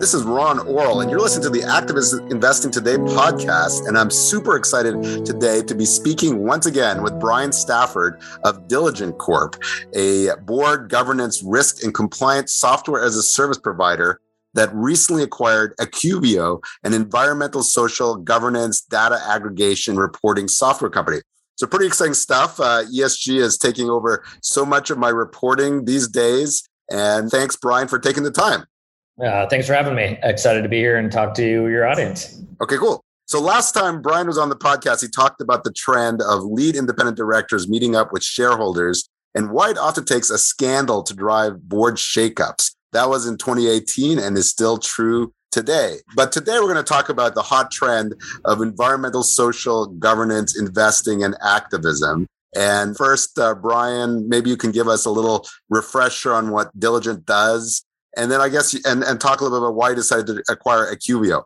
This is Ron Orol, and you're listening to the Activist Investing Today podcast. And I'm super excited today to be speaking once again with Brian Stafford of Diligent Corp, a board governance, risk, and compliance software as a service provider that recently acquired Accuvio, an environmental, social, governance, data aggregation reporting software company. So, pretty exciting stuff. Uh, ESG is taking over so much of my reporting these days. And thanks, Brian, for taking the time. Uh, thanks for having me. Excited to be here and talk to your audience. Okay, cool. So last time Brian was on the podcast, he talked about the trend of lead independent directors meeting up with shareholders and why it often takes a scandal to drive board shakeups. That was in 2018 and is still true today. But today we're going to talk about the hot trend of environmental, social governance, investing, and activism. And first, uh, Brian, maybe you can give us a little refresher on what Diligent does and then I guess and and talk a little bit about why you decided to acquire Accuvio.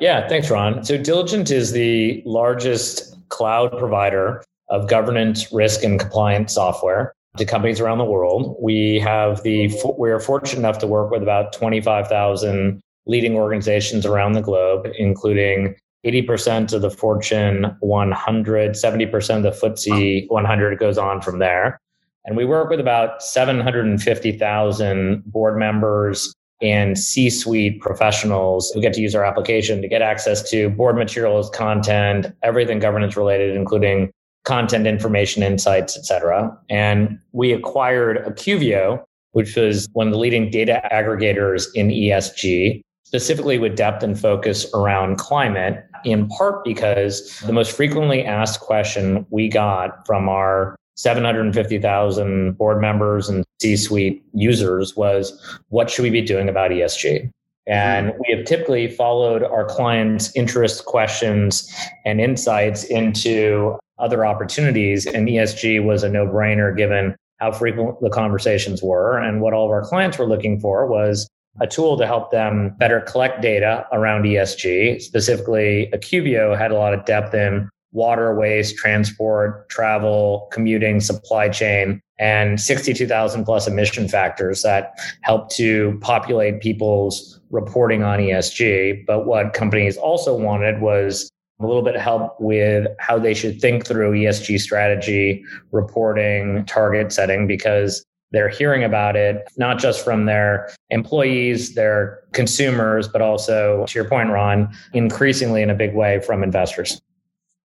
Yeah, thanks, Ron. So Diligent is the largest cloud provider of governance, risk, and compliance software to companies around the world. We have the we are fortunate enough to work with about twenty five thousand leading organizations around the globe, including 80% of the Fortune 100, 70% of the FTSE 100 goes on from there. And we work with about 750,000 board members and C suite professionals who get to use our application to get access to board materials, content, everything governance related, including content information, insights, et cetera. And we acquired Accuvio, which was one of the leading data aggregators in ESG, specifically with depth and focus around climate, in part because the most frequently asked question we got from our 750,000 board members and C suite users was what should we be doing about ESG? And mm-hmm. we have typically followed our clients' interest, questions, and insights into other opportunities. And ESG was a no brainer given how frequent the conversations were. And what all of our clients were looking for was a tool to help them better collect data around ESG. Specifically, Accuvio had a lot of depth in water, waste, transport, travel, commuting, supply chain, and 62,000 plus emission factors that help to populate people's reporting on ESG. But what companies also wanted was a little bit of help with how they should think through ESG strategy, reporting, target setting, because they're hearing about it, not just from their employees, their consumers, but also, to your point, Ron, increasingly in a big way from investors.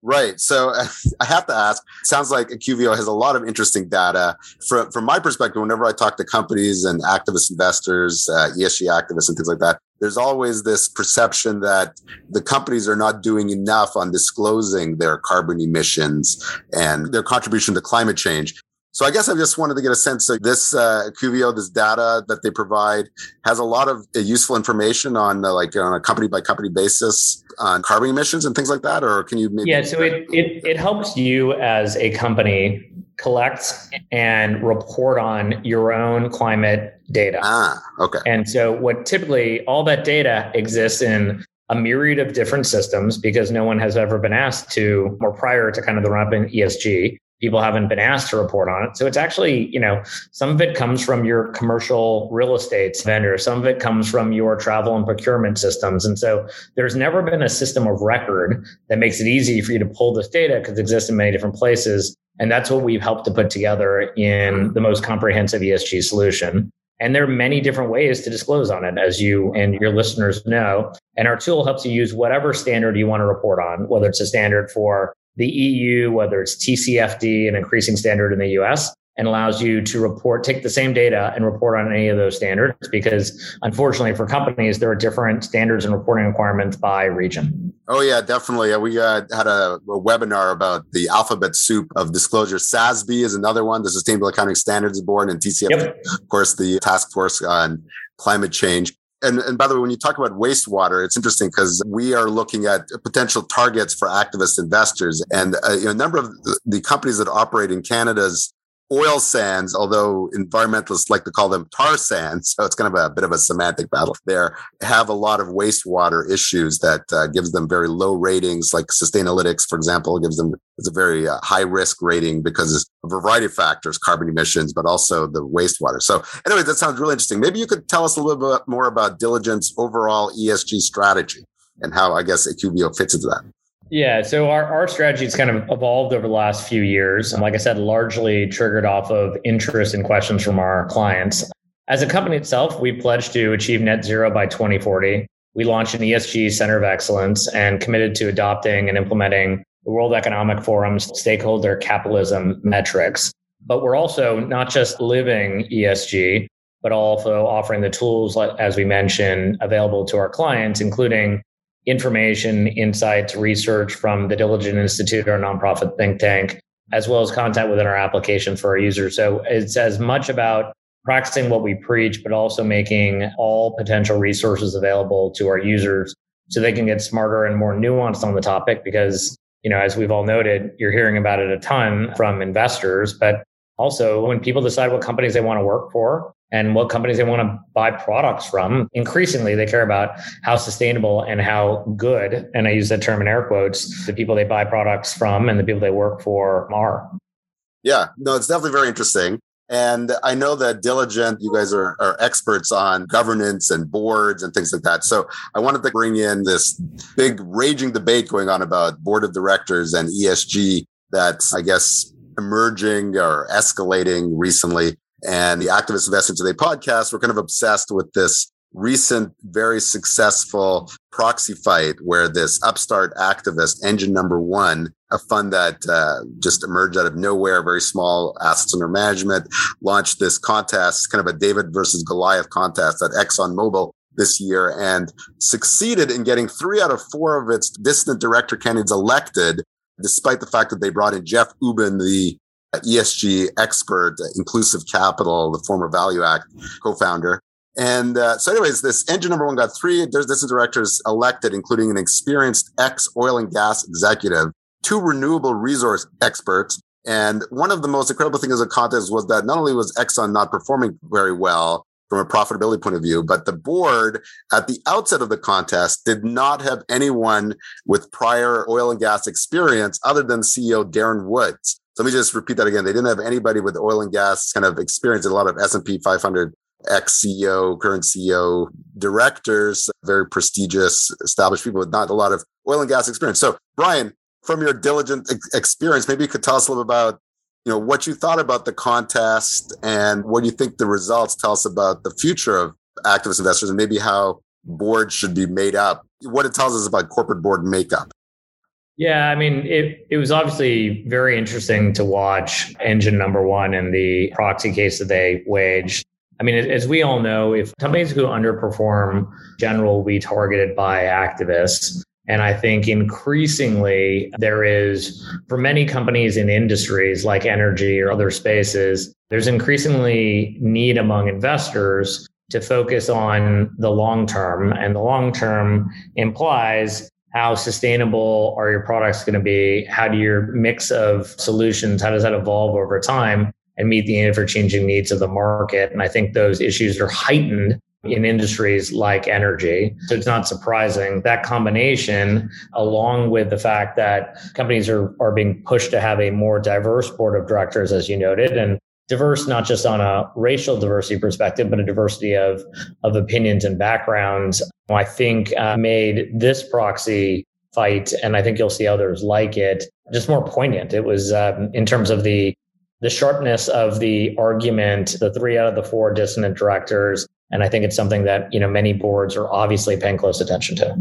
Right. So I have to ask, sounds like Accuvio has a lot of interesting data. From, from my perspective, whenever I talk to companies and activist investors, uh, ESG activists and things like that, there's always this perception that the companies are not doing enough on disclosing their carbon emissions and their contribution to climate change. So I guess I just wanted to get a sense of this uh, Accuvio, this data that they provide has a lot of uh, useful information on uh, like on a company by company basis on carbon emissions and things like that. Or can you maybe? Yeah, so it, it, it helps you as a company collect and report on your own climate data. Ah, okay. And so what typically all that data exists in a myriad of different systems because no one has ever been asked to, or prior to kind of the run up in ESG, people haven't been asked to report on it. So it's actually, you know, some of it comes from your commercial real estate vendor, some of it comes from your travel and procurement systems. And so there's never been a system of record that makes it easy for you to pull this data because it exists in many different places. And that's what we've helped to put together in the most comprehensive ESG solution. And there are many different ways to disclose on it, as you and your listeners know. And our tool helps you use whatever standard you want to report on, whether it's a standard for the EU, whether it's TCFD, an increasing standard in the US, and allows you to report, take the same data and report on any of those standards. Because unfortunately, for companies, there are different standards and reporting requirements by region. Oh yeah, definitely. We uh, had a, a, webinar about the alphabet soup of disclosure. SASB is another one, the Sustainable Accounting Standards Board, and TCFD, yep. of course, the Task Force on Climate Change. And, and by the way, when you talk about wastewater, it's interesting because we are looking at potential targets for activist investors. And uh, you know, a number of the companies that operate in Canada's oil sands, although environmentalists like to call them tar sands, so it's kind of a bit of a semantic battle there, have a lot of wastewater issues that uh, gives them very low ratings, like Sustainalytics, for example, gives them it's a very uh, high risk rating because of a variety of factors, carbon emissions, but also the wastewater. So anyway, that sounds really interesting. Maybe you could tell us a little bit more about Diligent's overall ESG strategy and how I guess Accuvio fits into that. Yeah, so our, our strategy has kind of evolved over the last few years. And like I said, largely triggered off of interest and questions from our clients. As a company itself, we pledged to achieve net zero by 2040. We launched an ESG center of excellence and committed to adopting and implementing the World Economic Forum's stakeholder capitalism metrics. But we're also not just living ESG, but also offering the tools, as we mentioned, available to our clients, including information, insights, research from the Diligent Institute, our nonprofit think tank, as well as content within our application for our users. So it's as much about practicing what we preach, but also making all potential resources available to our users so they can get smarter and more nuanced on the topic because you know as we've all noted you're hearing about it a ton from investors but also when people decide what companies they want to work for and what companies they want to buy products from. Increasingly, they care about how sustainable and how good, and I use that term in air quotes, the people they buy products from and the people they work for are. Yeah, no, it's definitely very interesting. And I know that Diligent, you guys are, are experts on governance and boards and things like that. So I wanted to bring in this big raging debate going on about board of directors and ESG that's, I guess, emerging or escalating recently and the Activist Investing Today podcast, we're kind of obsessed with this recent, very successful proxy fight where this upstart activist, Engine Number One, a fund that uh, just emerged out of nowhere, very small assets under management, launched this contest, kind of a David versus Goliath contest at ExxonMobil this year and succeeded in getting three out of four of its dissident director candidates elected, despite the fact that they brought in Jeff Ubben, the ESG expert, Inclusive Capital, the former ValueAct co-founder. And uh, so, anyways, this engine number one got three business directors elected, including an experienced ex oil and gas executive, two renewable resource experts. And one of the most incredible things of the contest was that not only was Exxon not performing very well from a profitability point of view, but the board at the outset of the contest did not have anyone with prior oil and gas experience other than CEO Darren Woods. So let me just repeat that again. They didn't have anybody with oil and gas kind of experience. A lot of S&P 500 ex CEO, current CEO directors, very prestigious, established people with not a lot of oil and gas experience. So, Brian, from your diligent ex- experience, maybe you could tell us a little about, you know, what you thought about the contest and what you think the results tell us about the future of activist investors and maybe how boards should be made up. What it tells us about corporate board makeup. Yeah, I mean, it, it was obviously very interesting to watch engine number one and the proxy case that they waged. I mean, as we all know, if companies who underperform general will be targeted by activists. And I think increasingly there is, for many companies in industries like energy or other spaces, there's increasingly need among investors to focus on the long term. And the long term implies how sustainable are your products going to be? How do your mix of solutions, how does that evolve over time and meet the ever changing needs of the market? And I think those issues are heightened in industries like energy. So it's not surprising that combination, along with the fact that companies are, are being pushed to have a more diverse board of directors, as you noted, and diverse not just on a racial diversity perspective, but a diversity of, of opinions and backgrounds, I think uh, made this proxy fight, and I think you'll see others like it, just more poignant. It was um, in terms of the the sharpness of the argument, the three out of the four dissident directors, and I think it's something that you know many boards are obviously paying close attention to.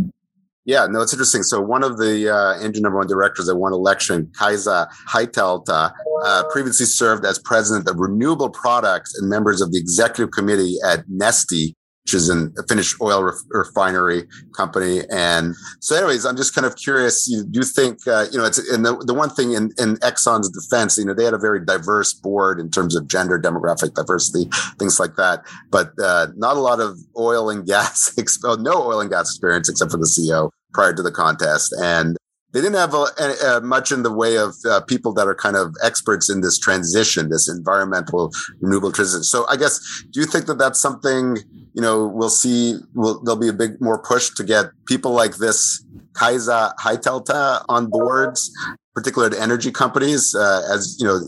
Yeah, no, it's interesting. So one of the uh, engine number one directors that won election, Kaisa Hietala, uh, previously served as president of renewable products and members of the executive committee at Neste, which is a Finnish oil ref- refinery company. And so, anyways, I'm just kind of curious. You do think, uh, you know, it's and the, the one thing in, in Exxon's defense, you know, they had a very diverse board in terms of gender, demographic diversity, things like that. But uh, not a lot of oil and gas, exp- no oil and gas experience except for the CEO prior to the contest. And they didn't have a, a, a much in the way of uh, people that are kind of experts in this transition, this environmental renewable transition. So I guess, do you think that that's something, you know, we'll see, will there'll be a big more push to get people like this Kaisa Hietala on boards particular to energy companies uh, as you know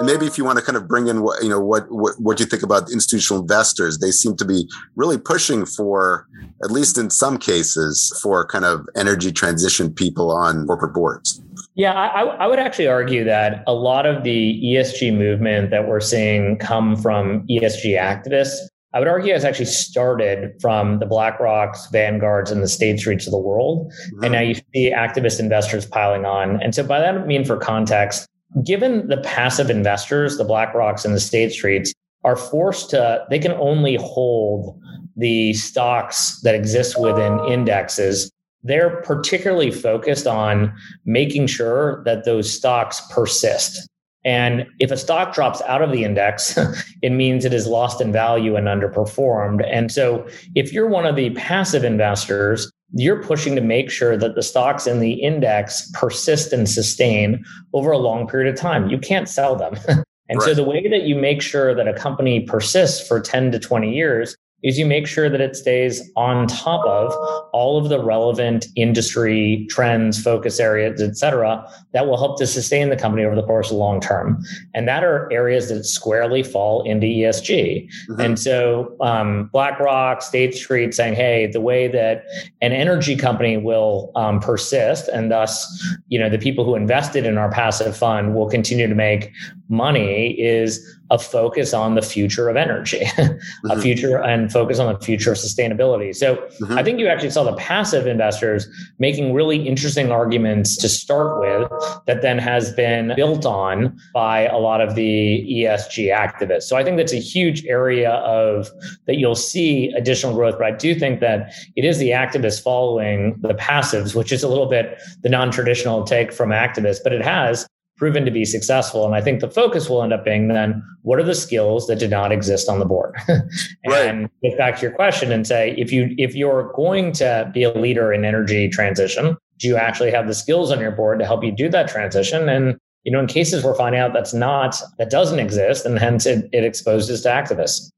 maybe if you want to kind of bring in what you know what, what what you think about institutional investors? They seem to be really pushing for at least in some cases for kind of energy transition people on corporate boards. Yeah, I, I, would actually argue that a lot of the ESG movement that we're seeing come from ESG activists I would argue has actually started from the BlackRocks, Vanguards, and the State Streets of the world. And now you see activist investors piling on. And so by that I mean for context, given the passive investors, the BlackRocks and the State Streets are forced to, they can only hold the stocks that exist within indexes. They're particularly focused on making sure that those stocks persist. And if a stock drops out of the index, it means it is lost in value and underperformed. And so if you're one of the passive investors, you're pushing to make sure that the stocks in the index persist and sustain over a long period of time. You can't sell them. and right. so the way that you make sure that a company persists for 10 to 20 years is you make sure that it stays on top of all of the relevant industry trends, focus areas, et cetera, that will help to sustain the company over the course of the long term. And that are areas that squarely fall into ESG. Mm-hmm. And so um, BlackRock, State Street saying, hey, the way that an energy company will um, persist and thus, you know, the people who invested in our passive fund will continue to make money is a focus on the future of energy, mm-hmm. a future and focus on the future of sustainability. So mm-hmm. I think you actually saw the passive investors making really interesting arguments to start with that then has been built on by a lot of the ESG activists. So I think that's a huge area of that you'll see additional growth. But I do think that it is the activists following the passives, which is a little bit the non-traditional take from activists, but it has proven to be successful. And I think the focus will end up being then what are the skills that did not exist on the board? and right. get back to your question and say if you if you're going to be a leader in energy transition, do you actually have the skills on your board to help you do that transition? And you know, in cases we're finding out that's not that doesn't exist, and hence it, it exposes to activists.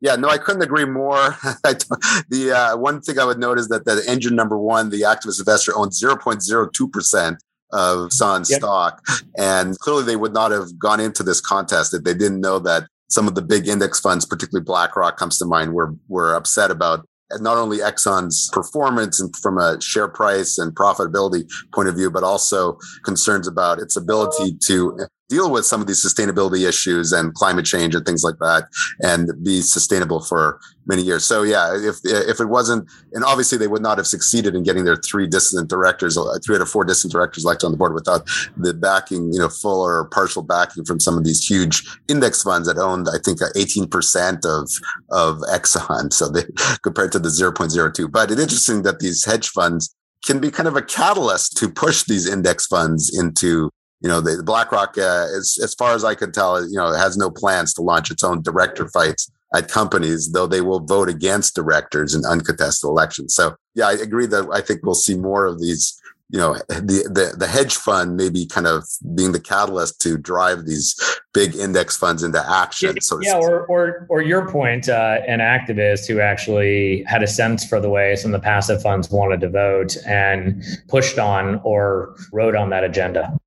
Yeah, no, I couldn't agree more. the uh, one thing I would note is that the engine number one, the activist investor, owns 0.02 percent of Sun yep. stock. And clearly they would not have gone into this contest if they didn't know that some of the big index funds, particularly BlackRock comes to mind, were, were upset about not only Exxon's performance and from a share price and profitability point of view, but also concerns about its ability to deal with some of these sustainability issues and climate change and things like that and be sustainable for many years. So yeah, if if it wasn't and obviously they would not have succeeded in getting their three dissident directors, three out of four dissident directors elected on the board without the backing, you know, full or partial backing from some of these huge index funds that owned I think 18% of of Exxon. So they compared to the 0.02. But it's interesting that these hedge funds can be kind of a catalyst to push these index funds into you know, the, BlackRock, uh, as, as far as I can tell, you know, has no plans to launch its own director fights at companies, though they will vote against directors in uncontested elections. So, yeah, I agree that I think we'll see more of these. You know, the the, the hedge fund maybe kind of being the catalyst to drive these big index funds into action. Yeah, so yeah or, or or your point, uh, an activist who actually had a sense for the way some of the passive funds wanted to vote and pushed on or wrote on that agenda.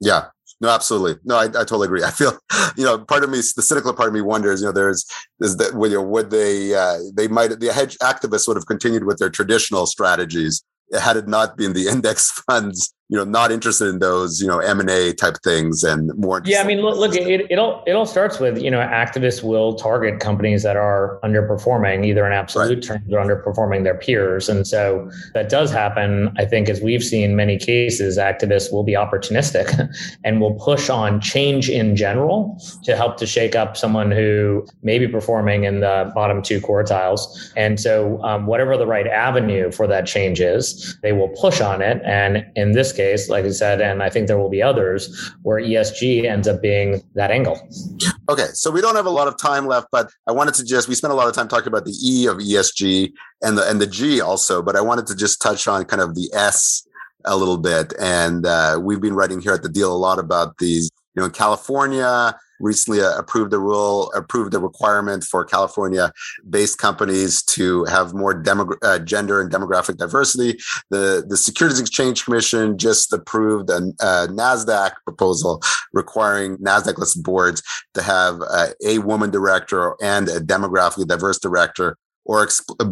Yeah, no, absolutely. No, I, I totally agree. I feel, you know, part of me, the cynical part of me wonders, you know, there's, is that, you know, would they, uh, they might, the hedge activists would have continued with their traditional strategies had it not been the index funds you know not interested in those you know m&a type things and more yeah i mean look, look it, it all it all starts with you know activists will target companies that are underperforming either in absolute right. terms or underperforming their peers. And so that does happen. I think as we've seen many cases activists will be opportunistic and will push on change in general to help to shake up someone who may be performing in the bottom two quartiles. And so um, whatever the right avenue for that change is they will push on it. And in this case, like I said, and I think there will be others where ESG ends up being that angle. Okay, so we don't have a lot of time left, but I wanted to just we spent a lot of time talking about the E of ESG and the and the G also, but I wanted to just touch on kind of the S a little bit. And uh, we've been writing here at the deal a lot about these, you know, in California, recently uh, approved a rule, approved a requirement for California based companies to have more demo, uh, gender and demographic diversity. The, the Securities Exchange Commission just approved a, a NASDAQ proposal requiring NASDAQ listed boards to have uh, a woman director and a demographically diverse director or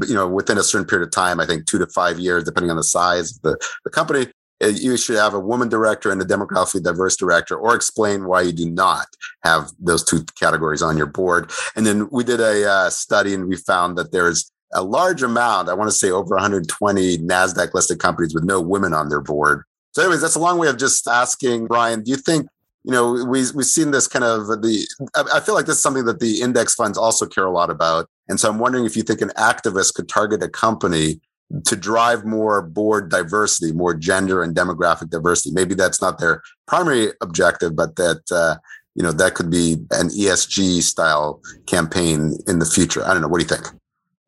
you know within a certain period of time i think two to five years depending on the size of the, the company you should have a woman director and a demographically diverse director, or explain why you do not have those two categories on your board. And then we did a uh, study and we found that there's a large amount, I want to say over 120 NASDAQ listed companies with no women on their board. So, anyways, that's a long way of just asking, Brian, do you think you know, we, we've seen this kind of the, I feel like this is something that the index funds also care a lot about. And so I'm wondering if you think an activist could target a company to drive more board diversity, more gender and demographic diversity. Maybe that's not their primary objective, but that uh, you know that could be an ESG style campaign in the future. I don't know. What do you think?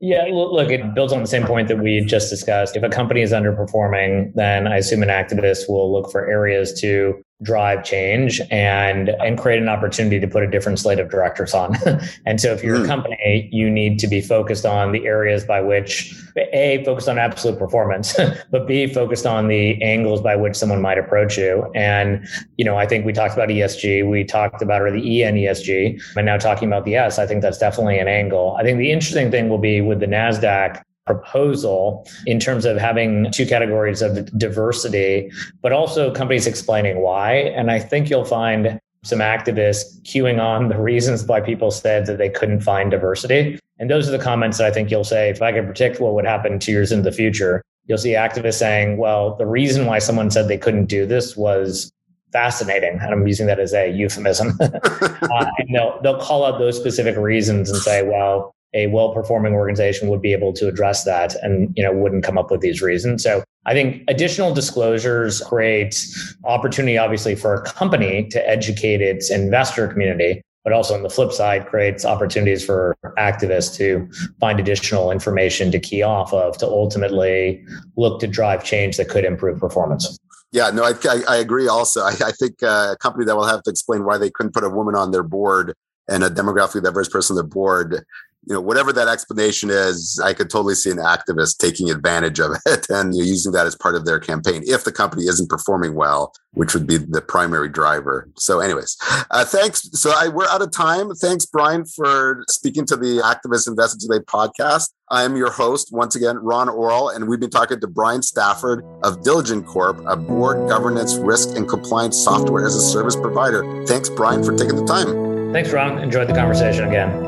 Yeah, look, it builds on the same point that we just discussed. If a company is underperforming, then I assume an activist will look for areas to drive change and and create an opportunity to put a different slate of directors on. and so if you're mm. a hmm. company, you need to be focused on the areas by which A, focused on absolute performance, but B, focused on the angles by which someone might approach you. And, you know, I think we talked about ESG, we talked about or the E and ESG, and now talking about the S, I think that's definitely an angle. I think the interesting thing will be with the NASDAQ proposal in terms of having two categories of diversity, but also companies explaining why. And I think you'll find some activists queuing on the reasons why people said that they couldn't find diversity. And those are the comments that I think you'll say, if I could predict what would happen two years into the future, you'll see activists saying, well, the reason why someone said they couldn't do this was fascinating. And I'm using that as a euphemism. uh, and they'll, they'll call out those specific reasons and say, well, a well-performing organization would be able to address that and you know wouldn't come up with these reasons so i think additional disclosures create opportunity obviously for a company to educate its investor community but also on the flip side creates opportunities for activists to find additional information to key off of to ultimately look to drive change that could improve performance yeah, no, I, I, agree. Also, I, I think uh, a company that will have to explain why they couldn't put a woman on their board and a demographically diverse person on the board you know, whatever that explanation is, I could totally see an activist taking advantage of it and you know, using that as part of their campaign if the company isn't performing well, which would be the primary driver. So, anyways, uh, thanks. So, I, we're out of time. Thanks, Brian, for speaking to the Activist Investing Today podcast. I am your host, once again, Ron Orol, and we've been talking to Brian Stafford of Diligent Corp, a board governance, risk, and compliance software as a service provider. Thanks, Brian, for taking the time. Thanks, Ron. Enjoyed the conversation again.